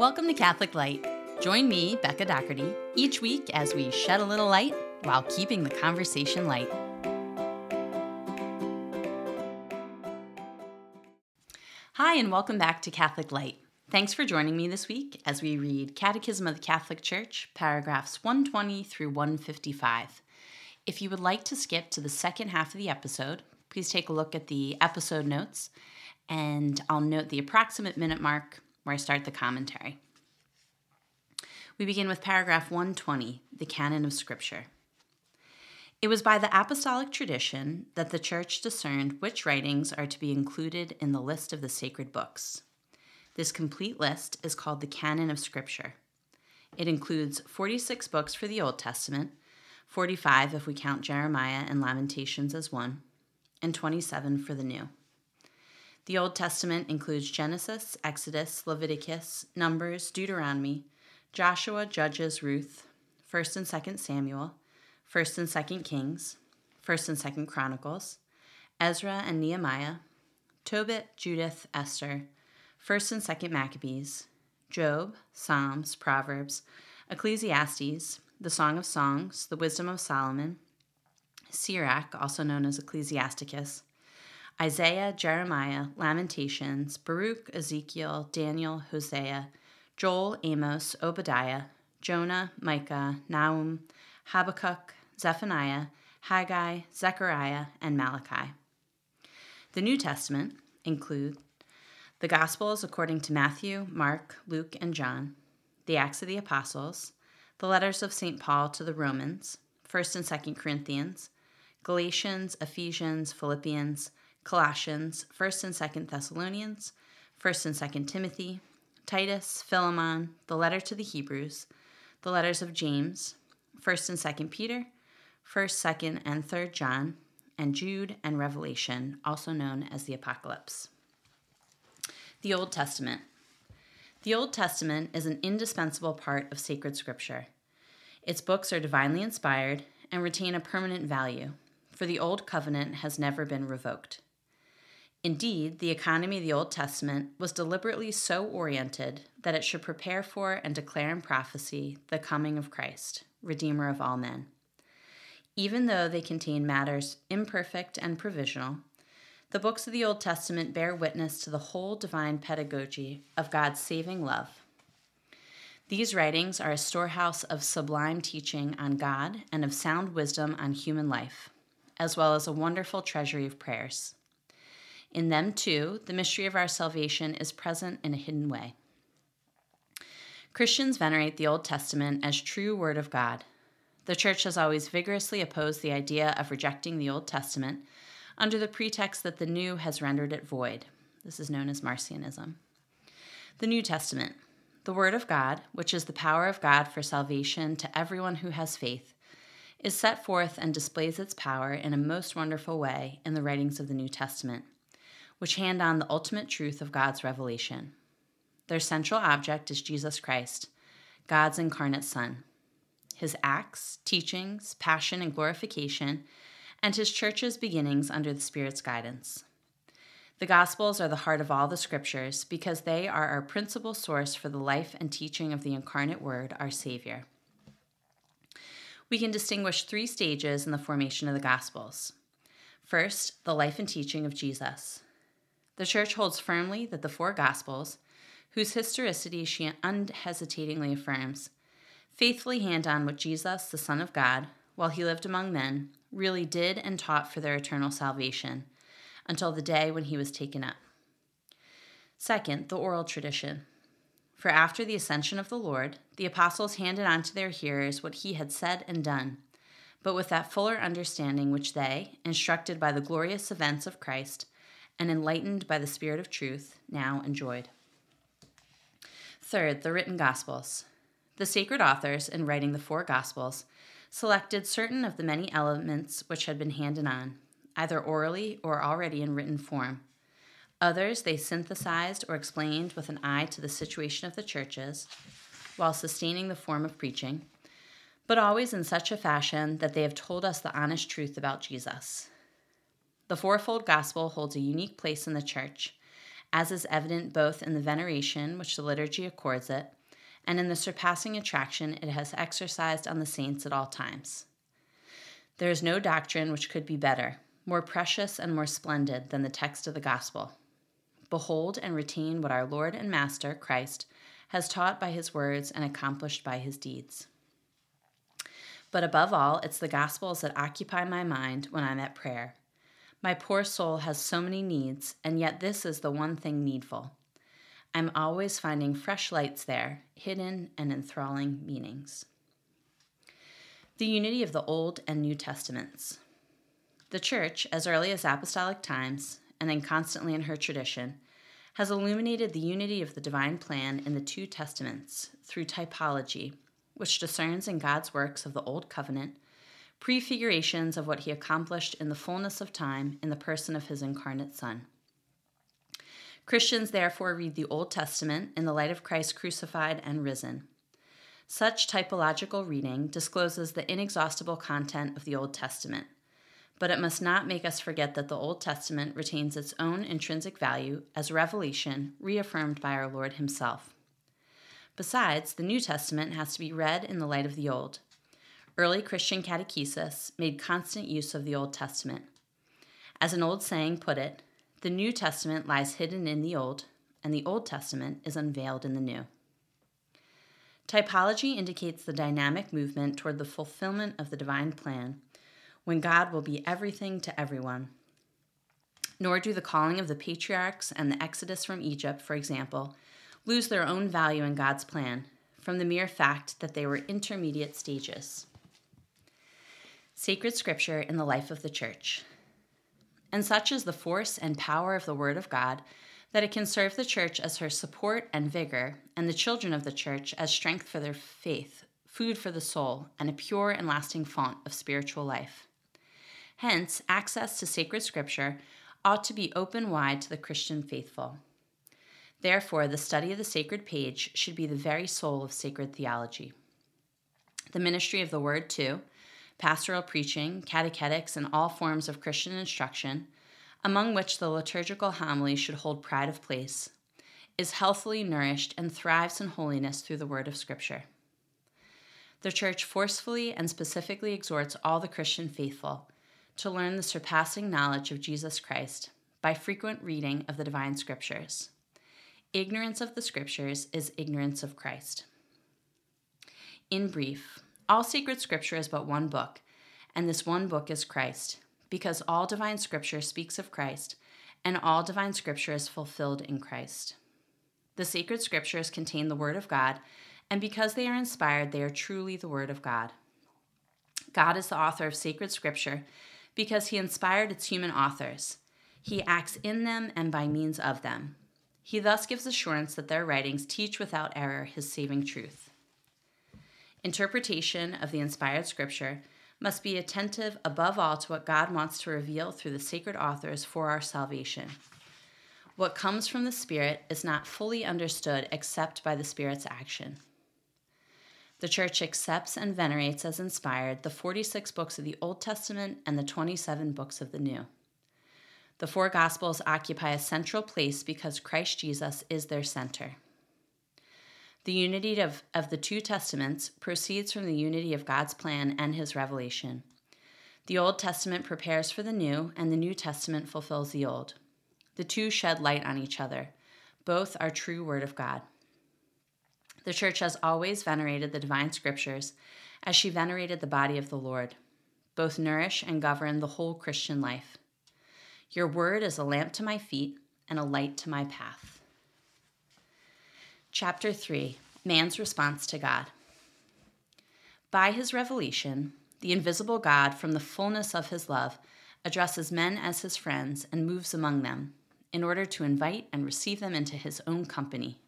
Welcome to Catholic Light. Join me, Becca Doherty, each week as we shed a little light while keeping the conversation light. Hi, and welcome back to Catholic Light. Thanks for joining me this week as we read Catechism of the Catholic Church, paragraphs 120 through 155. If you would like to skip to the second half of the episode, please take a look at the episode notes, and I'll note the approximate minute mark where I start the commentary. We begin with paragraph 120, the canon of Scripture. It was by the apostolic tradition that the Church discerned which writings are to be included in the list of the sacred books. This complete list is called the canon of Scripture. It includes 46 books for the Old Testament, 45 if we count Jeremiah and Lamentations as one, and 27 for the New. The Old Testament includes Genesis, Exodus, Leviticus, Numbers, Deuteronomy, Joshua, Judges, Ruth, 1st and 2nd Samuel, 1st and 2nd Kings, 1st and 2nd Chronicles, Ezra and Nehemiah, Tobit, Judith, Esther, 1st and 2nd Maccabees, Job, Psalms, Proverbs, Ecclesiastes, the Song of Songs, the Wisdom of Solomon, Sirach, also known as Ecclesiasticus, Isaiah, Jeremiah, Lamentations, Baruch, Ezekiel, Daniel, Hosea, Joel, Amos, Obadiah, Jonah, Micah, Nahum, Habakkuk, Zephaniah, Haggai, Zechariah, and Malachi. The New Testament include the Gospels according to Matthew, Mark, Luke, and John, the Acts of the Apostles, the letters of St. Paul to the Romans, 1st and 2nd Corinthians, Galatians, Ephesians, Philippians, Colossians, 1st and 2nd Thessalonians, 1st and 2nd Timothy, Titus, Philemon, the letter to the Hebrews, the letters of James, 1st and 2nd Peter, 1st, 2nd, and 3rd John, and Jude and Revelation, also known as the Apocalypse. The Old Testament. The Old Testament is an indispensable part of sacred scripture. Its books are divinely inspired and retain a permanent value, for the Old Covenant has never been revoked. Indeed, the economy of the Old Testament was deliberately so oriented that it should prepare for and declare in prophecy the coming of Christ, Redeemer of all men. Even though they contain matters imperfect and provisional, the books of the Old Testament bear witness to the whole divine pedagogy of God's saving love. These writings are a storehouse of sublime teaching on God and of sound wisdom on human life, as well as a wonderful treasury of prayers. In them, too, the mystery of our salvation is present in a hidden way. Christians venerate the Old Testament as true Word of God. The Church has always vigorously opposed the idea of rejecting the Old Testament under the pretext that the New has rendered it void. This is known as Marcionism. The New Testament, the Word of God, which is the power of God for salvation to everyone who has faith, is set forth and displays its power in a most wonderful way in the writings of the New Testament which hand on the ultimate truth of God's revelation. Their central object is Jesus Christ, God's incarnate Son. His acts, teachings, passion, and glorification, and his church's beginnings under the Spirit's guidance. The Gospels are the heart of all the Scriptures because they are our principal source for the life and teaching of the incarnate Word, our Savior. We can distinguish three stages in the formation of the Gospels. First, the life and teaching of Jesus. The Church holds firmly that the four Gospels, whose historicity she unhesitatingly affirms, faithfully hand on what Jesus, the Son of God, while he lived among men, really did and taught for their eternal salvation, until the day when he was taken up. Second, the oral tradition. For after the ascension of the Lord, the apostles handed on to their hearers what he had said and done, but with that fuller understanding which they, instructed by the glorious events of Christ, and enlightened by the Spirit of truth, now enjoyed. Third, the written Gospels. The sacred authors, in writing the four Gospels, selected certain of the many elements which had been handed on, either orally or already in written form. Others they synthesized or explained with an eye to the situation of the churches, while sustaining the form of preaching, but always in such a fashion that they have told us the honest truth about Jesus. The fourfold gospel holds a unique place in the church, as is evident both in the veneration which the liturgy accords it and in the surpassing attraction it has exercised on the saints at all times. There is no doctrine which could be better, more precious and more splendid than the text of the gospel. Behold and retain what our Lord and Master, Christ, has taught by his words and accomplished by his deeds. But above all, it's the Gospels that occupy my mind when I'm at prayer. My poor soul has so many needs, and yet this is the one thing needful. I'm always finding fresh lights there, hidden and enthralling meanings. The unity of the Old and New Testaments. The Church, as early as apostolic times, and then constantly in her tradition, has illuminated the unity of the divine plan in the two testaments through typology which discerns in God's works of the Old Covenant prefigurations of what he accomplished in the fullness of time in the person of his incarnate Son. Christians therefore read the Old Testament in the light of Christ crucified and risen. Such typological reading discloses the inexhaustible content of the Old Testament, but it must not make us forget that the Old Testament retains its own intrinsic value as revelation reaffirmed by our Lord Himself. Besides, the New Testament has to be read in the light of the Old. Early Christian catechesis made constant use of the Old Testament. As an old saying put it, the New Testament lies hidden in the Old, and the Old Testament is unveiled in the New. Typology indicates the dynamic movement toward the fulfillment of the divine plan, when God will be everything to everyone. Nor do the calling of the patriarchs and the exodus from Egypt, for example, lose their own value in God's plan from the mere fact that they were intermediate stages. Sacred Scripture in the life of the Church. And such is the force and power of the Word of God that it can serve the Church as her support and vigor, and the children of the Church as strength for their faith, food for the soul, and a pure and lasting font of spiritual life. Hence, access to sacred Scripture ought to be open wide to the Christian faithful. Therefore, the study of the sacred page should be the very soul of sacred theology. The ministry of the Word, too, pastoral preaching, catechetics, and all forms of Christian instruction, among which the liturgical homily should hold pride of place, is healthily nourished and thrives in holiness through the Word of Scripture. The Church forcefully and specifically exhorts all the Christian faithful to learn the surpassing knowledge of Jesus Christ by frequent reading of the divine Scriptures Ignorance of the Scriptures is ignorance of Christ. In brief, all sacred Scripture is but one book, and this one book is Christ, because all divine Scripture speaks of Christ, and all divine Scripture is fulfilled in Christ. The sacred Scriptures contain the Word of God, and because they are inspired, they are truly the Word of God. God is the author of sacred Scripture because He inspired its human authors. He acts in them and by means of them. He thus gives assurance that their writings teach without error his saving truth. Interpretation of the inspired scripture must be attentive above all to what God wants to reveal through the sacred authors for our salvation. What comes from the Spirit is not fully understood except by the Spirit's action. The Church accepts and venerates as inspired the 46 books of the Old Testament and the 27 books of the New. The four Gospels occupy a central place because Christ Jesus is their center. The unity of, of the two Testaments proceeds from the unity of God's plan and his revelation. The Old Testament prepares for the New, and the New Testament fulfills the Old. The two shed light on each other. Both are true Word of God. The Church has always venerated the divine scriptures as she venerated the body of the Lord. Both nourish and govern the whole Christian life. Your word is a lamp to my feet and a light to my path. Chapter 3 Man's Response to God. By his revelation, the invisible God, from the fullness of his love, addresses men as his friends and moves among them in order to invite and receive them into his own company.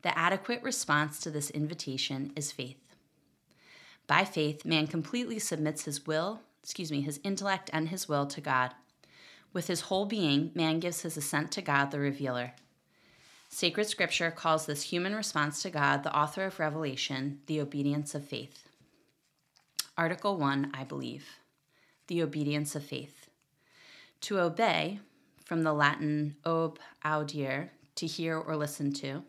The adequate response to this invitation is faith. By faith, man completely submits his will, excuse me, his intellect and his will to God with his whole being, man gives his assent to God, the revealer. Sacred scripture calls this human response to God, the author of Revelation, the obedience of faith. Article 1 I believe. The obedience of faith. To obey, from the Latin ob audire, to hear or listen to.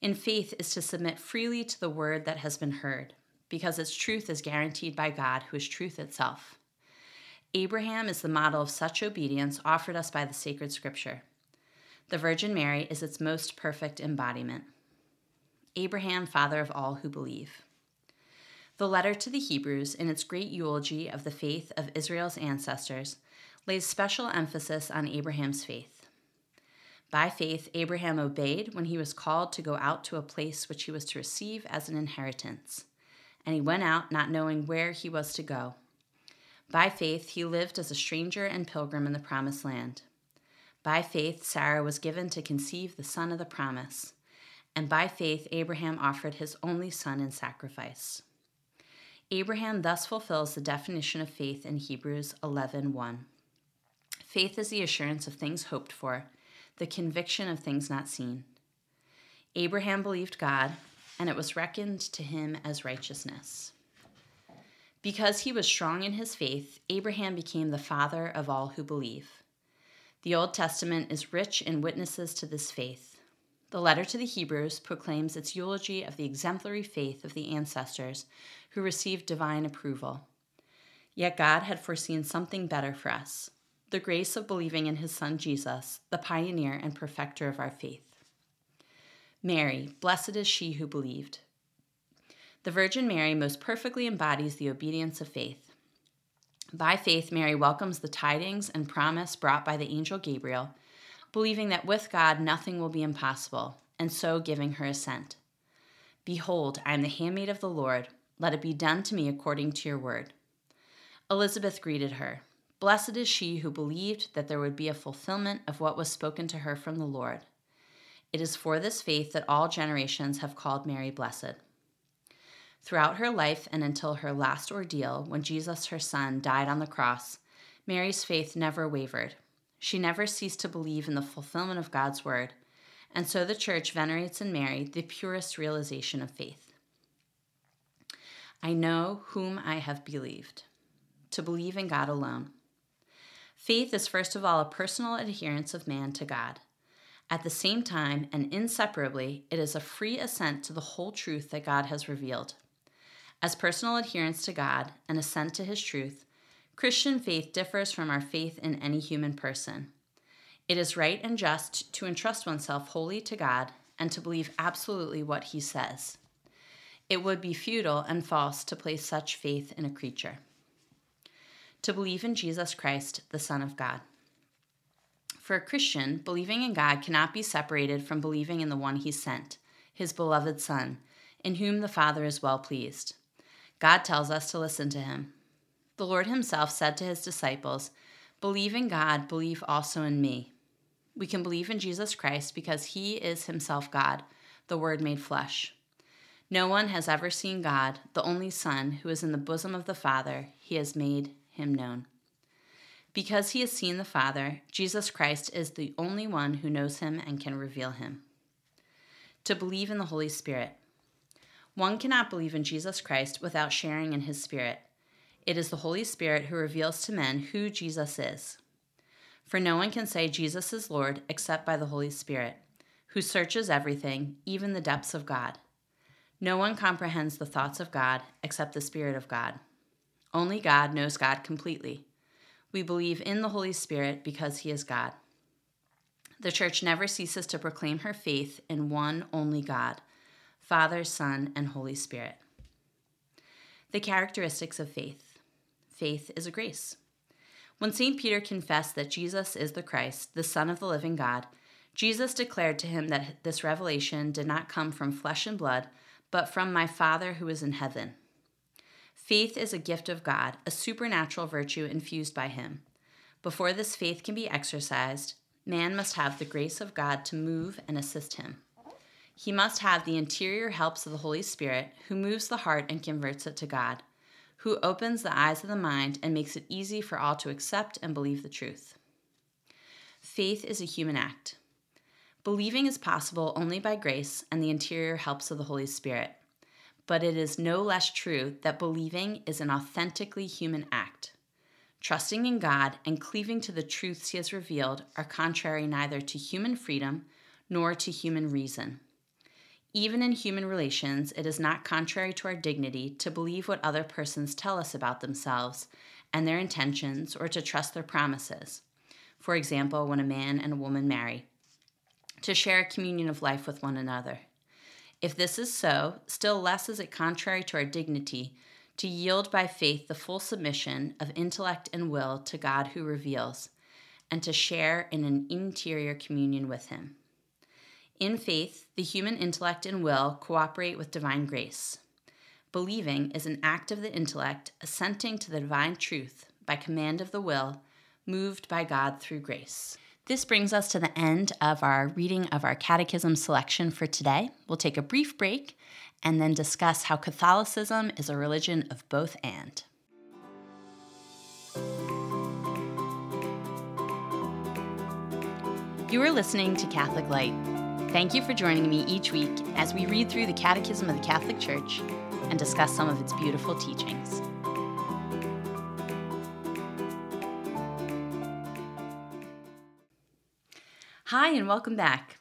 In faith is to submit freely to the word that has been heard, because its truth is guaranteed by God, who is truth itself. Abraham is the model of such obedience offered us by the sacred scripture. The Virgin Mary is its most perfect embodiment. Abraham, father of all who believe. The letter to the Hebrews, in its great eulogy of the faith of Israel's ancestors, lays special emphasis on Abraham's faith. By faith, Abraham obeyed when he was called to go out to a place which he was to receive as an inheritance. And he went out not knowing where he was to go. By faith, he lived as a stranger and pilgrim in the promised land. By faith, Sarah was given to conceive the son of the promise. And by faith, Abraham offered his only son in sacrifice. Abraham thus fulfills the definition of faith in Hebrews 11:1. Faith is the assurance of things hoped for, the conviction of things not seen. Abraham believed God, and it was reckoned to him as righteousness. Because he was strong in his faith, Abraham became the father of all who believe. The Old Testament is rich in witnesses to this faith. The letter to the Hebrews proclaims its eulogy of the exemplary faith of the ancestors who received divine approval. Yet God had foreseen something better for us the grace of believing in his Son Jesus, the pioneer and perfecter of our faith. Mary, blessed is she who believed. The Virgin Mary most perfectly embodies the obedience of faith. By faith, Mary welcomes the tidings and promise brought by the angel Gabriel, believing that with God nothing will be impossible, and so giving her assent. Behold, I am the handmaid of the Lord. Let it be done to me according to your word. Elizabeth greeted her. Blessed is she who believed that there would be a fulfillment of what was spoken to her from the Lord. It is for this faith that all generations have called Mary blessed. Throughout her life and until her last ordeal, when Jesus, her son, died on the cross, Mary's faith never wavered. She never ceased to believe in the fulfillment of God's word, and so the church venerates in Mary the purest realization of faith. I know whom I have believed, to believe in God alone. Faith is first of all a personal adherence of man to God. At the same time and inseparably, it is a free assent to the whole truth that God has revealed. As personal adherence to God and assent to His truth, Christian faith differs from our faith in any human person. It is right and just to entrust oneself wholly to God and to believe absolutely what He says. It would be futile and false to place such faith in a creature. To believe in Jesus Christ, the Son of God. For a Christian, believing in God cannot be separated from believing in the one He sent, His beloved Son, in whom the Father is well pleased. God tells us to listen to him. The Lord himself said to his disciples, Believe in God, believe also in me. We can believe in Jesus Christ because he is himself God, the Word made flesh. No one has ever seen God, the only Son, who is in the bosom of the Father, he has made him known. Because he has seen the Father, Jesus Christ is the only one who knows him and can reveal him. To believe in the Holy Spirit. One cannot believe in Jesus Christ without sharing in his Spirit. It is the Holy Spirit who reveals to men who Jesus is. For no one can say Jesus is Lord except by the Holy Spirit, who searches everything, even the depths of God. No one comprehends the thoughts of God except the Spirit of God. Only God knows God completely. We believe in the Holy Spirit because he is God. The church never ceases to proclaim her faith in one only God Father, Son, and Holy Spirit. The characteristics of faith faith is a grace. When St. Peter confessed that Jesus is the Christ, the Son of the living God, Jesus declared to him that this revelation did not come from flesh and blood, but from my Father who is in heaven. Faith is a gift of God, a supernatural virtue infused by Him. Before this faith can be exercised, man must have the grace of God to move and assist him. He must have the interior helps of the Holy Spirit, who moves the heart and converts it to God, who opens the eyes of the mind and makes it easy for all to accept and believe the truth. Faith is a human act. Believing is possible only by grace and the interior helps of the Holy Spirit. But it is no less true that believing is an authentically human act. Trusting in God and cleaving to the truths He has revealed are contrary neither to human freedom nor to human reason. Even in human relations, it is not contrary to our dignity to believe what other persons tell us about themselves and their intentions or to trust their promises. For example, when a man and a woman marry, to share a communion of life with one another. If this is so, still less is it contrary to our dignity to yield by faith the full submission of intellect and will to God who reveals, and to share in an interior communion with Him. In faith, the human intellect and will cooperate with divine grace. Believing is an act of the intellect assenting to the divine truth by command of the will, moved by God through grace. This brings us to the end of our reading of our catechism selection for today. We'll take a brief break and then discuss how Catholicism is a religion of both and. You are listening to Catholic Light. Thank you for joining me each week as we read through the Catechism of the Catholic Church and discuss some of its beautiful teachings. Hi, and welcome back.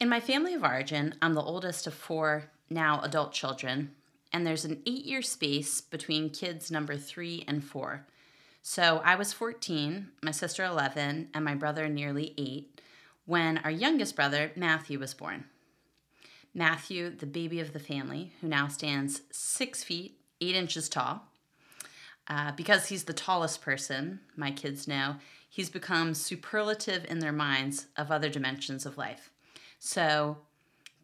In my family of origin, I'm the oldest of four now adult children, and there's an eight year space between kids number three and four. So I was 14, my sister 11, and my brother nearly eight when our youngest brother, Matthew, was born. Matthew, the baby of the family, who now stands six feet, eight inches tall. Uh, because he's the tallest person, my kids know, he's become superlative in their minds of other dimensions of life. So,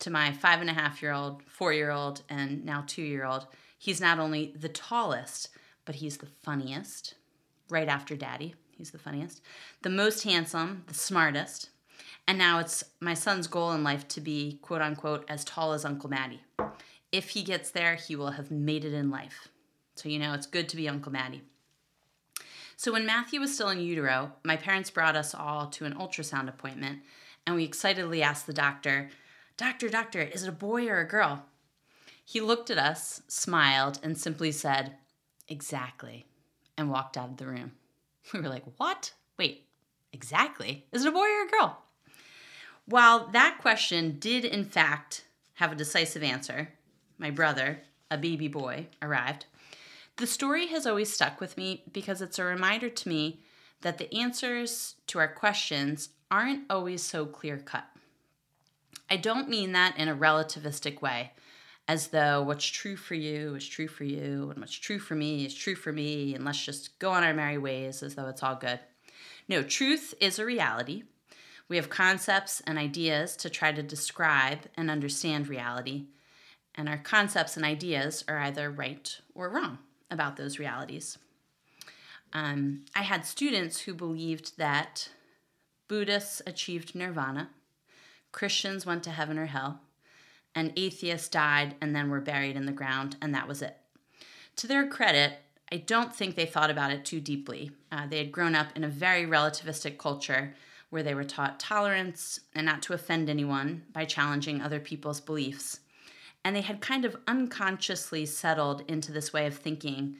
to my five and a half year old, four year old, and now two year old, he's not only the tallest, but he's the funniest, right after daddy. He's the funniest, the most handsome, the smartest. And now it's my son's goal in life to be, quote unquote, as tall as Uncle Matty. If he gets there, he will have made it in life. So, you know, it's good to be Uncle Matty. So when Matthew was still in utero, my parents brought us all to an ultrasound appointment, and we excitedly asked the doctor, Doctor, doctor, is it a boy or a girl? He looked at us, smiled, and simply said, Exactly, and walked out of the room. We were like, What? Wait, exactly? Is it a boy or a girl? While that question did, in fact, have a decisive answer, my brother, a baby boy, arrived. The story has always stuck with me because it's a reminder to me that the answers to our questions aren't always so clear cut. I don't mean that in a relativistic way, as though what's true for you is true for you, and what's true for me is true for me, and let's just go on our merry ways as though it's all good. No, truth is a reality. We have concepts and ideas to try to describe and understand reality, and our concepts and ideas are either right or wrong about those realities. Um, I had students who believed that Buddhists achieved nirvana, Christians went to heaven or hell, and atheists died and then were buried in the ground, and that was it. To their credit, I don't think they thought about it too deeply. Uh, they had grown up in a very relativistic culture where they were taught tolerance and not to offend anyone by challenging other people's beliefs and they had kind of unconsciously settled into this way of thinking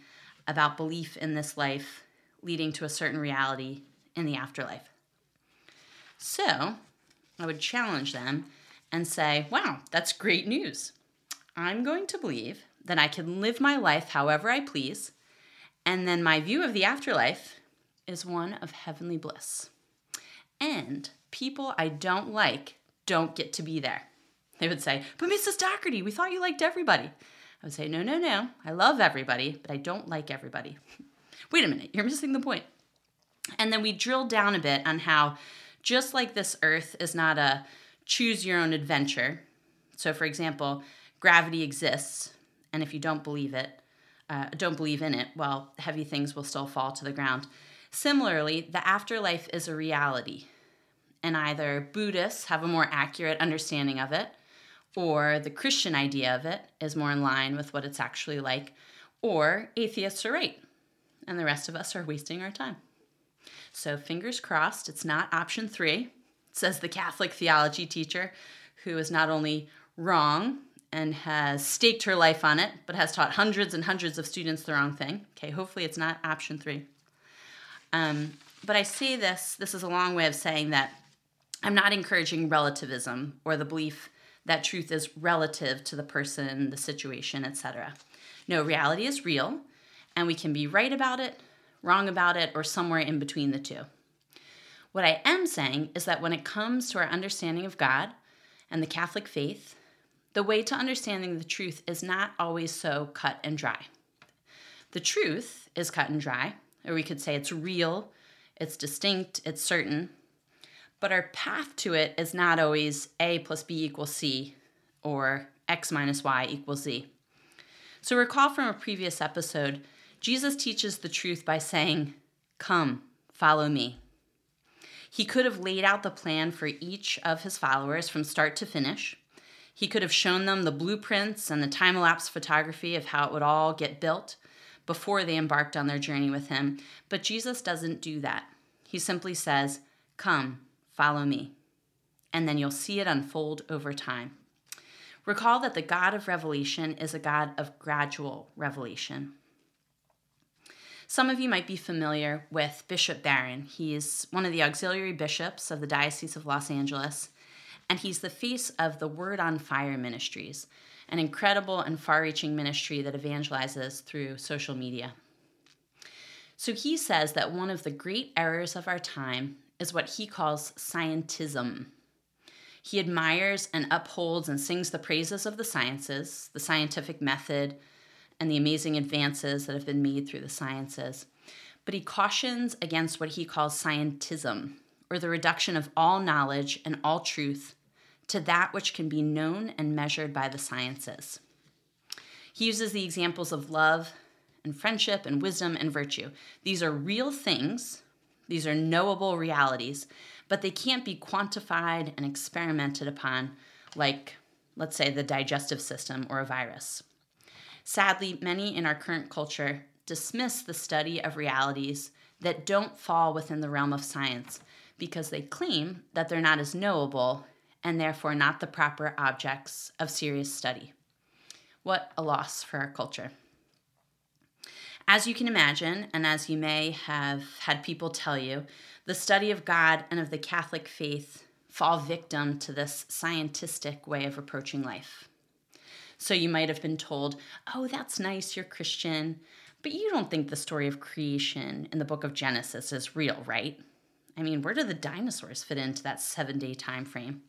about belief in this life leading to a certain reality in the afterlife. So I would challenge them and say, wow, that's great news. I'm going to believe that I can live my life however I please, and then my view of the afterlife is one of heavenly bliss. And people I don't like don't get to be there. They would say, But Mrs. Doherty, we thought you liked everybody. I would say, No, no, no. I love everybody, but I don't like everybody. Wait a minute, you're missing the point. And then we drilled down a bit on how, just like this earth is not a choose your own adventure. So, for example, gravity exists, and if you don't believe it, uh, don't believe in it, well, heavy things will still fall to the ground. Similarly, the afterlife is a reality, and either Buddhists have a more accurate understanding of it, or the Christian idea of it is more in line with what it's actually like, or atheists are right, and the rest of us are wasting our time. So, fingers crossed, it's not option three, says the Catholic theology teacher who is not only wrong and has staked her life on it, but has taught hundreds and hundreds of students the wrong thing. Okay, hopefully it's not option three. Um, but I say this, this is a long way of saying that I'm not encouraging relativism or the belief that truth is relative to the person, the situation, etc. No, reality is real, and we can be right about it, wrong about it, or somewhere in between the two. What I am saying is that when it comes to our understanding of God and the Catholic faith, the way to understanding the truth is not always so cut and dry. The truth is cut and dry, or we could say it's real, it's distinct, it's certain, but our path to it is not always A plus B equals C or X minus Y equals Z. So, recall from a previous episode, Jesus teaches the truth by saying, Come, follow me. He could have laid out the plan for each of his followers from start to finish. He could have shown them the blueprints and the time lapse photography of how it would all get built before they embarked on their journey with him. But Jesus doesn't do that. He simply says, Come, follow me. And then you'll see it unfold over time. Recall that the God of revelation is a God of gradual revelation. Some of you might be familiar with Bishop Barron. He's one of the auxiliary bishops of the Diocese of Los Angeles, and he's the face of the Word on Fire Ministries, an incredible and far reaching ministry that evangelizes through social media. So he says that one of the great errors of our time is what he calls scientism. He admires and upholds and sings the praises of the sciences, the scientific method, and the amazing advances that have been made through the sciences. But he cautions against what he calls scientism, or the reduction of all knowledge and all truth to that which can be known and measured by the sciences. He uses the examples of love and friendship and wisdom and virtue. These are real things, these are knowable realities, but they can't be quantified and experimented upon like, let's say, the digestive system or a virus. Sadly, many in our current culture dismiss the study of realities that don't fall within the realm of science because they claim that they're not as knowable and therefore not the proper objects of serious study. What a loss for our culture. As you can imagine, and as you may have had people tell you, the study of God and of the Catholic faith fall victim to this scientistic way of approaching life. So you might have been told, oh, that's nice, you're Christian, but you don't think the story of creation in the book of Genesis is real, right? I mean, where do the dinosaurs fit into that seven day time frame?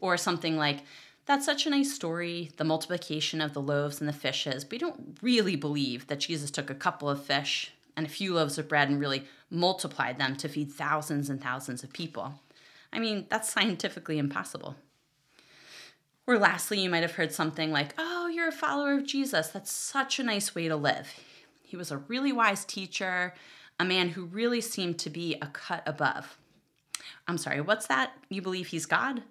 Or something like, that's such a nice story, the multiplication of the loaves and the fishes, but you don't really believe that Jesus took a couple of fish and a few loaves of bread and really multiplied them to feed thousands and thousands of people. I mean, that's scientifically impossible. Or lastly, you might have heard something like, Oh, you're a follower of Jesus. That's such a nice way to live. He was a really wise teacher, a man who really seemed to be a cut above. I'm sorry, what's that? You believe he's God?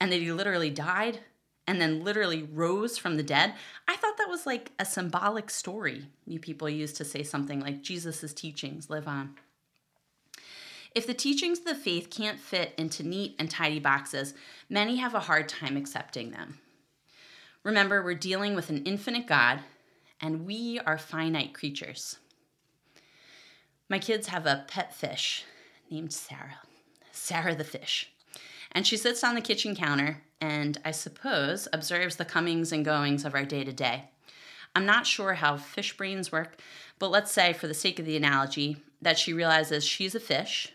And that he literally died and then literally rose from the dead? I thought that was like a symbolic story you people used to say something like Jesus' teachings live on. If the teachings of the faith can't fit into neat and tidy boxes, many have a hard time accepting them. Remember, we're dealing with an infinite God, and we are finite creatures. My kids have a pet fish named Sarah, Sarah the fish. And she sits on the kitchen counter and, I suppose, observes the comings and goings of our day to day. I'm not sure how fish brains work, but let's say, for the sake of the analogy, that she realizes she's a fish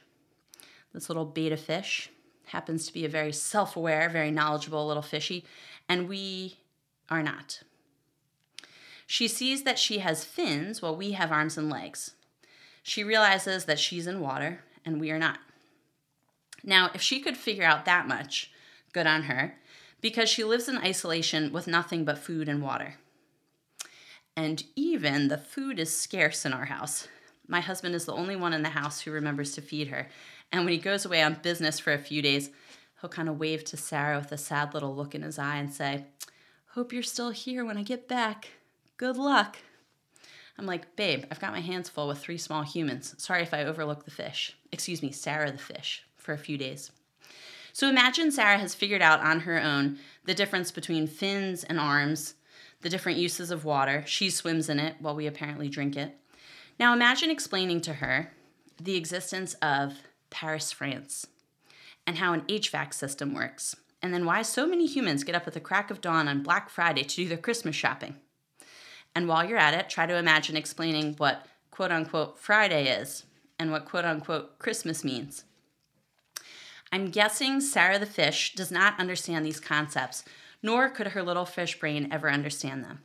this little betta fish happens to be a very self aware, very knowledgeable little fishy, and we are not. She sees that she has fins while we have arms and legs. She realizes that she's in water and we are not. Now, if she could figure out that much, good on her, because she lives in isolation with nothing but food and water. And even the food is scarce in our house. My husband is the only one in the house who remembers to feed her, and when he goes away on business for a few days, he'll kind of wave to Sarah with a sad little look in his eye and say, Hope you're still here when I get back. Good luck. I'm like, Babe, I've got my hands full with three small humans. Sorry if I overlook the fish. Excuse me, Sarah the fish, for a few days. So imagine Sarah has figured out on her own the difference between fins and arms, the different uses of water. She swims in it while we apparently drink it. Now imagine explaining to her the existence of Paris, France, and how an HVAC system works, and then why so many humans get up at the crack of dawn on Black Friday to do their Christmas shopping. And while you're at it, try to imagine explaining what quote unquote Friday is and what quote unquote Christmas means. I'm guessing Sarah the fish does not understand these concepts, nor could her little fish brain ever understand them.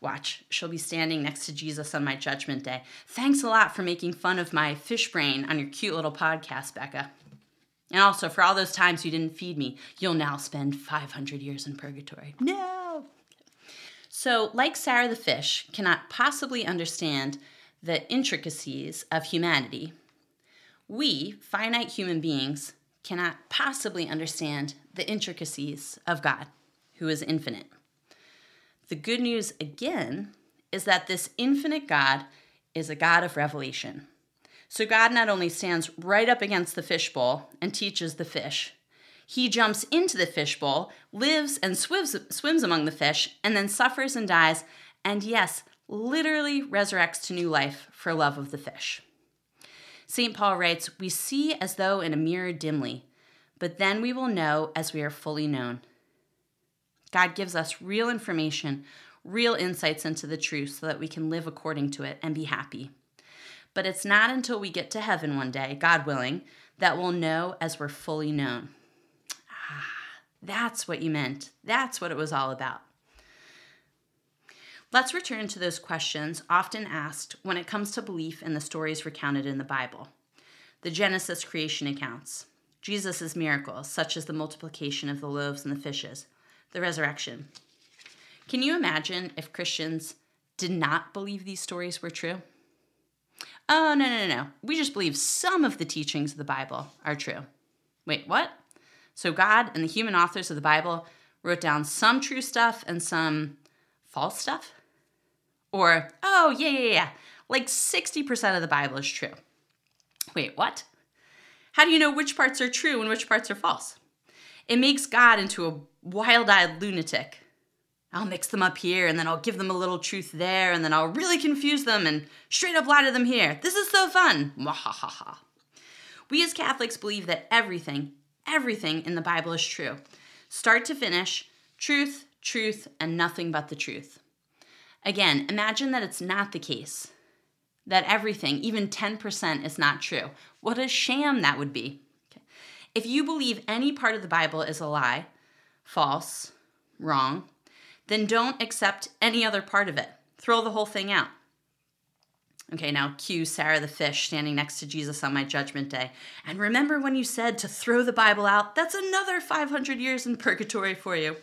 Watch, she'll be standing next to Jesus on my judgment day. Thanks a lot for making fun of my fish brain on your cute little podcast, Becca. And also, for all those times you didn't feed me, you'll now spend 500 years in purgatory. No! So, like Sarah the fish cannot possibly understand the intricacies of humanity, we, finite human beings, cannot possibly understand the intricacies of God, who is infinite. The good news, again, is that this infinite God is a God of revelation. So God not only stands right up against the fishbowl and teaches the fish, he jumps into the fishbowl, lives and swims, swims among the fish, and then suffers and dies, and yes, literally resurrects to new life for love of the fish. St. Paul writes, We see as though in a mirror dimly, but then we will know as we are fully known. God gives us real information, real insights into the truth so that we can live according to it and be happy. But it's not until we get to heaven one day, God willing, that we'll know as we're fully known. Ah, that's what you meant. That's what it was all about. Let's return to those questions often asked when it comes to belief in the stories recounted in the Bible the Genesis creation accounts, Jesus' miracles, such as the multiplication of the loaves and the fishes, the resurrection. Can you imagine if Christians did not believe these stories were true? Oh, no, no, no, no. We just believe some of the teachings of the Bible are true. Wait, what? So God and the human authors of the Bible wrote down some true stuff and some false stuff? Or, oh, yeah, yeah, yeah, like 60% of the Bible is true. Wait, what? How do you know which parts are true and which parts are false? It makes God into a wild eyed lunatic. I'll mix them up here and then I'll give them a little truth there and then I'll really confuse them and straight up lie to them here. This is so fun. Mwahaha. We as Catholics believe that everything, everything in the Bible is true. Start to finish, truth, truth, and nothing but the truth. Again, imagine that it's not the case, that everything, even 10%, is not true. What a sham that would be. Okay. If you believe any part of the Bible is a lie, false, wrong, then don't accept any other part of it. Throw the whole thing out. Okay, now cue Sarah the fish standing next to Jesus on my judgment day. And remember when you said to throw the Bible out? That's another 500 years in purgatory for you.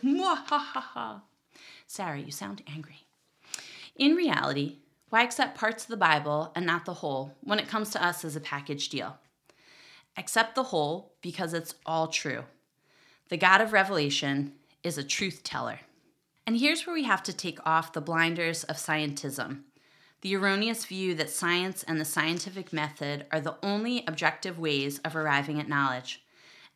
Sarah, you sound angry. In reality, why accept parts of the Bible and not the whole when it comes to us as a package deal? Accept the whole because it's all true. The God of Revelation is a truth teller. And here's where we have to take off the blinders of scientism the erroneous view that science and the scientific method are the only objective ways of arriving at knowledge,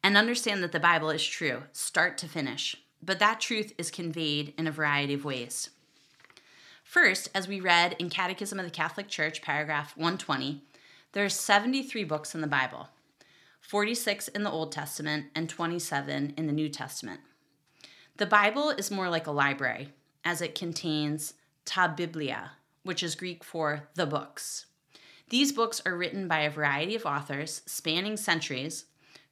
and understand that the Bible is true, start to finish. But that truth is conveyed in a variety of ways. First, as we read in Catechism of the Catholic Church, paragraph 120, there are 73 books in the Bible, 46 in the Old Testament and 27 in the New Testament. The Bible is more like a library, as it contains ta biblia, which is Greek for the books. These books are written by a variety of authors spanning centuries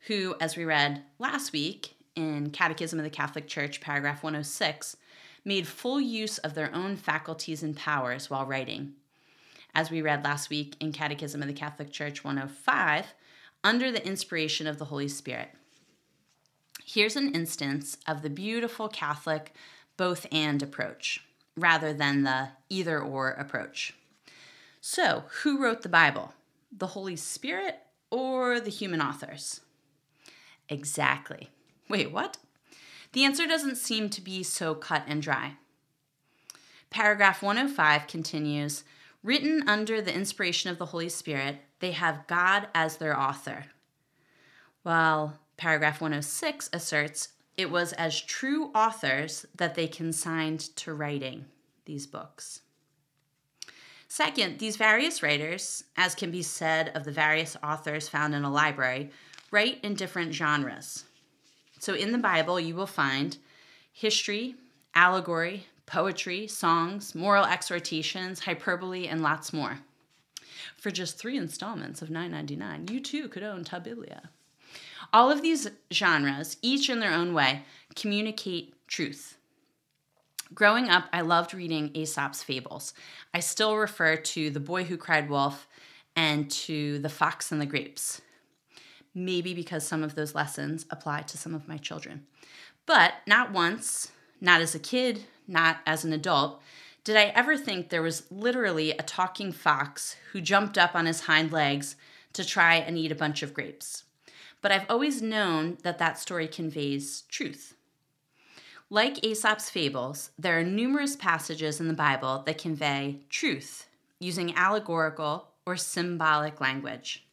who, as we read last week in Catechism of the Catholic Church, paragraph 106, made full use of their own faculties and powers while writing. As we read last week in Catechism of the Catholic Church 105, under the inspiration of the Holy Spirit. Here's an instance of the beautiful Catholic both and approach, rather than the either or approach. So, who wrote the Bible? The Holy Spirit or the human authors? Exactly. Wait, what? The answer doesn't seem to be so cut and dry. Paragraph 105 continues Written under the inspiration of the Holy Spirit, they have God as their author. While paragraph 106 asserts it was as true authors that they consigned to writing these books. Second, these various writers, as can be said of the various authors found in a library, write in different genres. So in the Bible, you will find history, allegory, poetry, songs, moral exhortations, hyperbole, and lots more. For just three installments of $9.99, you too could own Ta Biblia. All of these genres, each in their own way, communicate truth. Growing up, I loved reading Aesop's fables. I still refer to The Boy Who Cried Wolf and to The Fox and the Grapes. Maybe because some of those lessons apply to some of my children. But not once, not as a kid, not as an adult, did I ever think there was literally a talking fox who jumped up on his hind legs to try and eat a bunch of grapes. But I've always known that that story conveys truth. Like Aesop's fables, there are numerous passages in the Bible that convey truth using allegorical or symbolic language.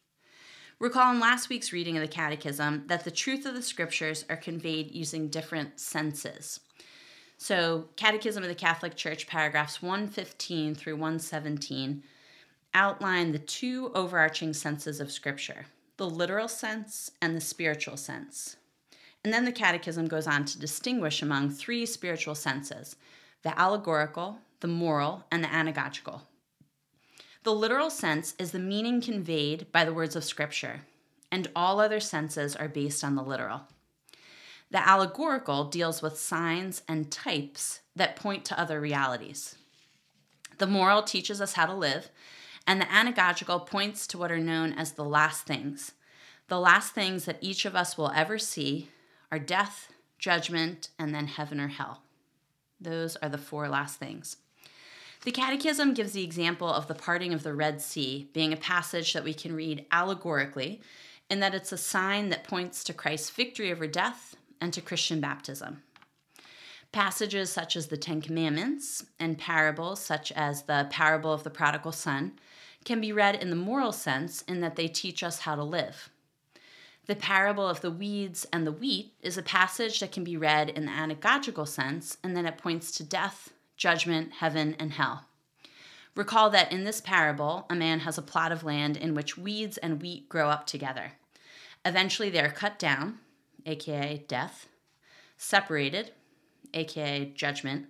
Recall in last week's reading of the Catechism that the truth of the scriptures are conveyed using different senses. So, Catechism of the Catholic Church, paragraphs 115 through 117, outline the two overarching senses of Scripture the literal sense and the spiritual sense. And then the Catechism goes on to distinguish among three spiritual senses the allegorical, the moral, and the anagogical. The literal sense is the meaning conveyed by the words of Scripture, and all other senses are based on the literal. The allegorical deals with signs and types that point to other realities. The moral teaches us how to live, and the anagogical points to what are known as the last things. The last things that each of us will ever see are death, judgment, and then heaven or hell. Those are the four last things. The Catechism gives the example of the parting of the Red Sea being a passage that we can read allegorically, in that it's a sign that points to Christ's victory over death and to Christian baptism. Passages such as the Ten Commandments and parables such as the parable of the prodigal son can be read in the moral sense in that they teach us how to live. The parable of the weeds and the wheat is a passage that can be read in the anagogical sense and then it points to death, judgment, heaven, and hell. Recall that in this parable, a man has a plot of land in which weeds and wheat grow up together. Eventually, they are cut down, aka death, separated, aka judgment,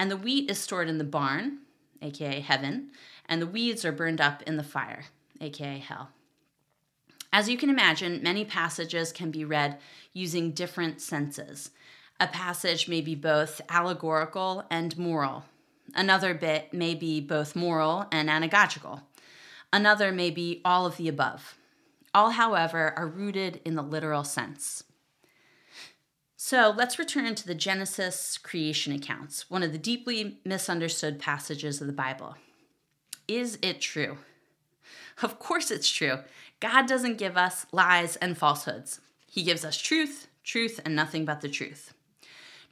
and the wheat is stored in the barn, aka heaven, and the weeds are burned up in the fire, aka hell. As you can imagine, many passages can be read using different senses. A passage may be both allegorical and moral. Another bit may be both moral and anagogical. Another may be all of the above. All, however, are rooted in the literal sense. So let's return to the Genesis creation accounts, one of the deeply misunderstood passages of the Bible. Is it true? Of course it's true. God doesn't give us lies and falsehoods. He gives us truth, truth, and nothing but the truth.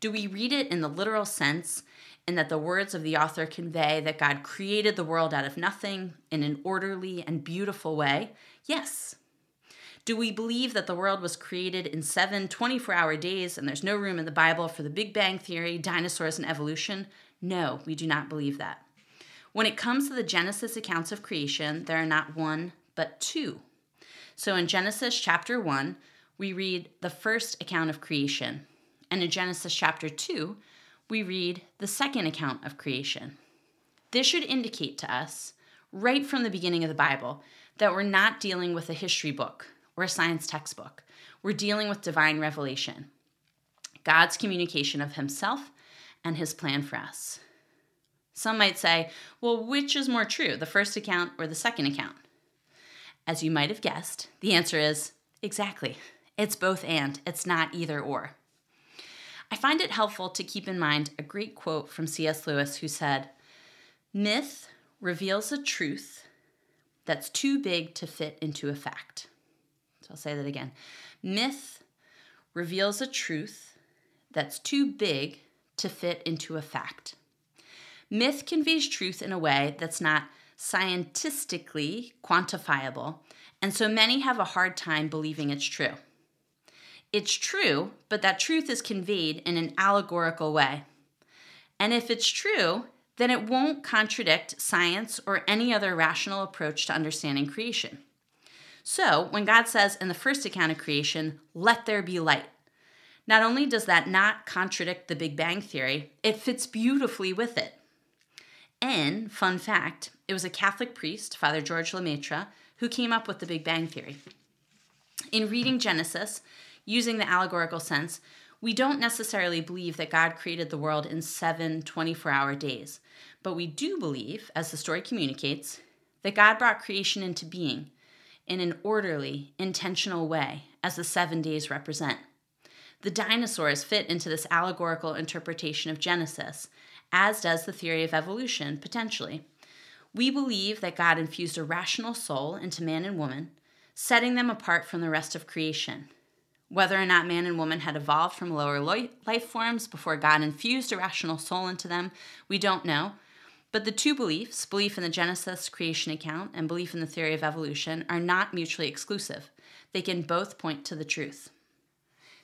Do we read it in the literal sense, in that the words of the author convey that God created the world out of nothing in an orderly and beautiful way? Yes. Do we believe that the world was created in seven 24 hour days and there's no room in the Bible for the Big Bang Theory, dinosaurs, and evolution? No, we do not believe that. When it comes to the Genesis accounts of creation, there are not one, but two. So in Genesis chapter 1, we read the first account of creation. And in Genesis chapter 2, we read the second account of creation. This should indicate to us, right from the beginning of the Bible, that we're not dealing with a history book or a science textbook. We're dealing with divine revelation, God's communication of Himself and His plan for us. Some might say, well, which is more true, the first account or the second account? As you might have guessed, the answer is exactly. It's both and, it's not either or. I find it helpful to keep in mind a great quote from C.S. Lewis who said, Myth reveals a truth that's too big to fit into a fact. So I'll say that again. Myth reveals a truth that's too big to fit into a fact. Myth conveys truth in a way that's not scientifically quantifiable, and so many have a hard time believing it's true. It's true, but that truth is conveyed in an allegorical way. And if it's true, then it won't contradict science or any other rational approach to understanding creation. So, when God says in the first account of creation, let there be light, not only does that not contradict the Big Bang Theory, it fits beautifully with it. And, fun fact, it was a Catholic priest, Father George Lemaitre, who came up with the Big Bang Theory. In reading Genesis, using the allegorical sense, we don't necessarily believe that God created the world in seven 24 hour days, but we do believe, as the story communicates, that God brought creation into being in an orderly, intentional way, as the seven days represent. The dinosaurs fit into this allegorical interpretation of Genesis, as does the theory of evolution, potentially. We believe that God infused a rational soul into man and woman, setting them apart from the rest of creation. Whether or not man and woman had evolved from lower life forms before God infused a rational soul into them, we don't know, but the two beliefs, belief in the Genesis creation account and belief in the theory of evolution, are not mutually exclusive. They can both point to the truth.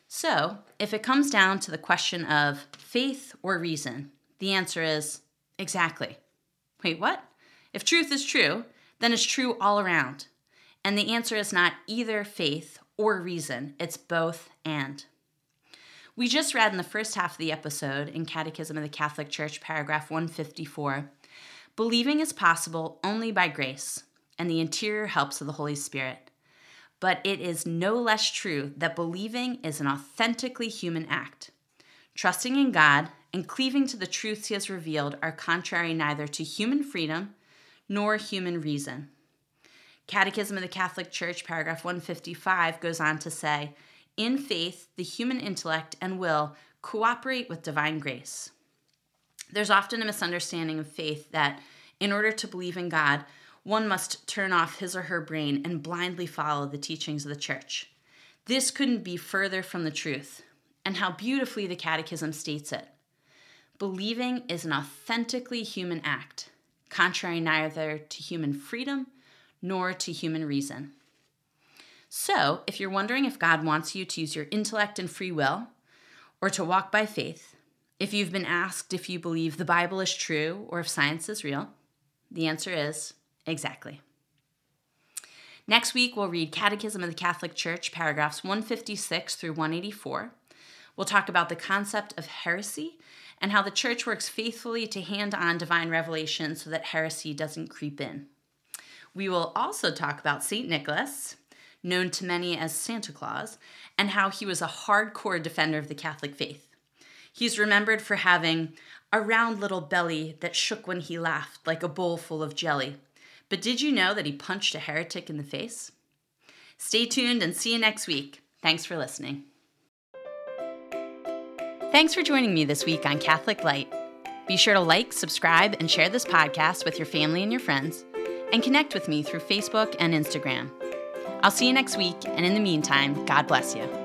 So, if it comes down to the question of faith or reason, the answer is exactly. Wait, what? If truth is true, then it's true all around. And the answer is not either faith or reason, it's both and. We just read in the first half of the episode in Catechism of the Catholic Church, paragraph 154 Believing is possible only by grace and the interior helps of the Holy Spirit. But it is no less true that believing is an authentically human act. Trusting in God and cleaving to the truths He has revealed are contrary neither to human freedom nor human reason. Catechism of the Catholic Church, paragraph 155, goes on to say In faith, the human intellect and will cooperate with divine grace. There's often a misunderstanding of faith that in order to believe in God, one must turn off his or her brain and blindly follow the teachings of the church. This couldn't be further from the truth, and how beautifully the Catechism states it. Believing is an authentically human act, contrary neither to human freedom nor to human reason. So, if you're wondering if God wants you to use your intellect and free will, or to walk by faith, if you've been asked if you believe the Bible is true or if science is real, the answer is exactly. Next week, we'll read Catechism of the Catholic Church, paragraphs 156 through 184. We'll talk about the concept of heresy and how the church works faithfully to hand on divine revelation so that heresy doesn't creep in. We will also talk about St. Nicholas, known to many as Santa Claus, and how he was a hardcore defender of the Catholic faith. He's remembered for having a round little belly that shook when he laughed like a bowl full of jelly. But did you know that he punched a heretic in the face? Stay tuned and see you next week. Thanks for listening. Thanks for joining me this week on Catholic Light. Be sure to like, subscribe, and share this podcast with your family and your friends, and connect with me through Facebook and Instagram. I'll see you next week, and in the meantime, God bless you.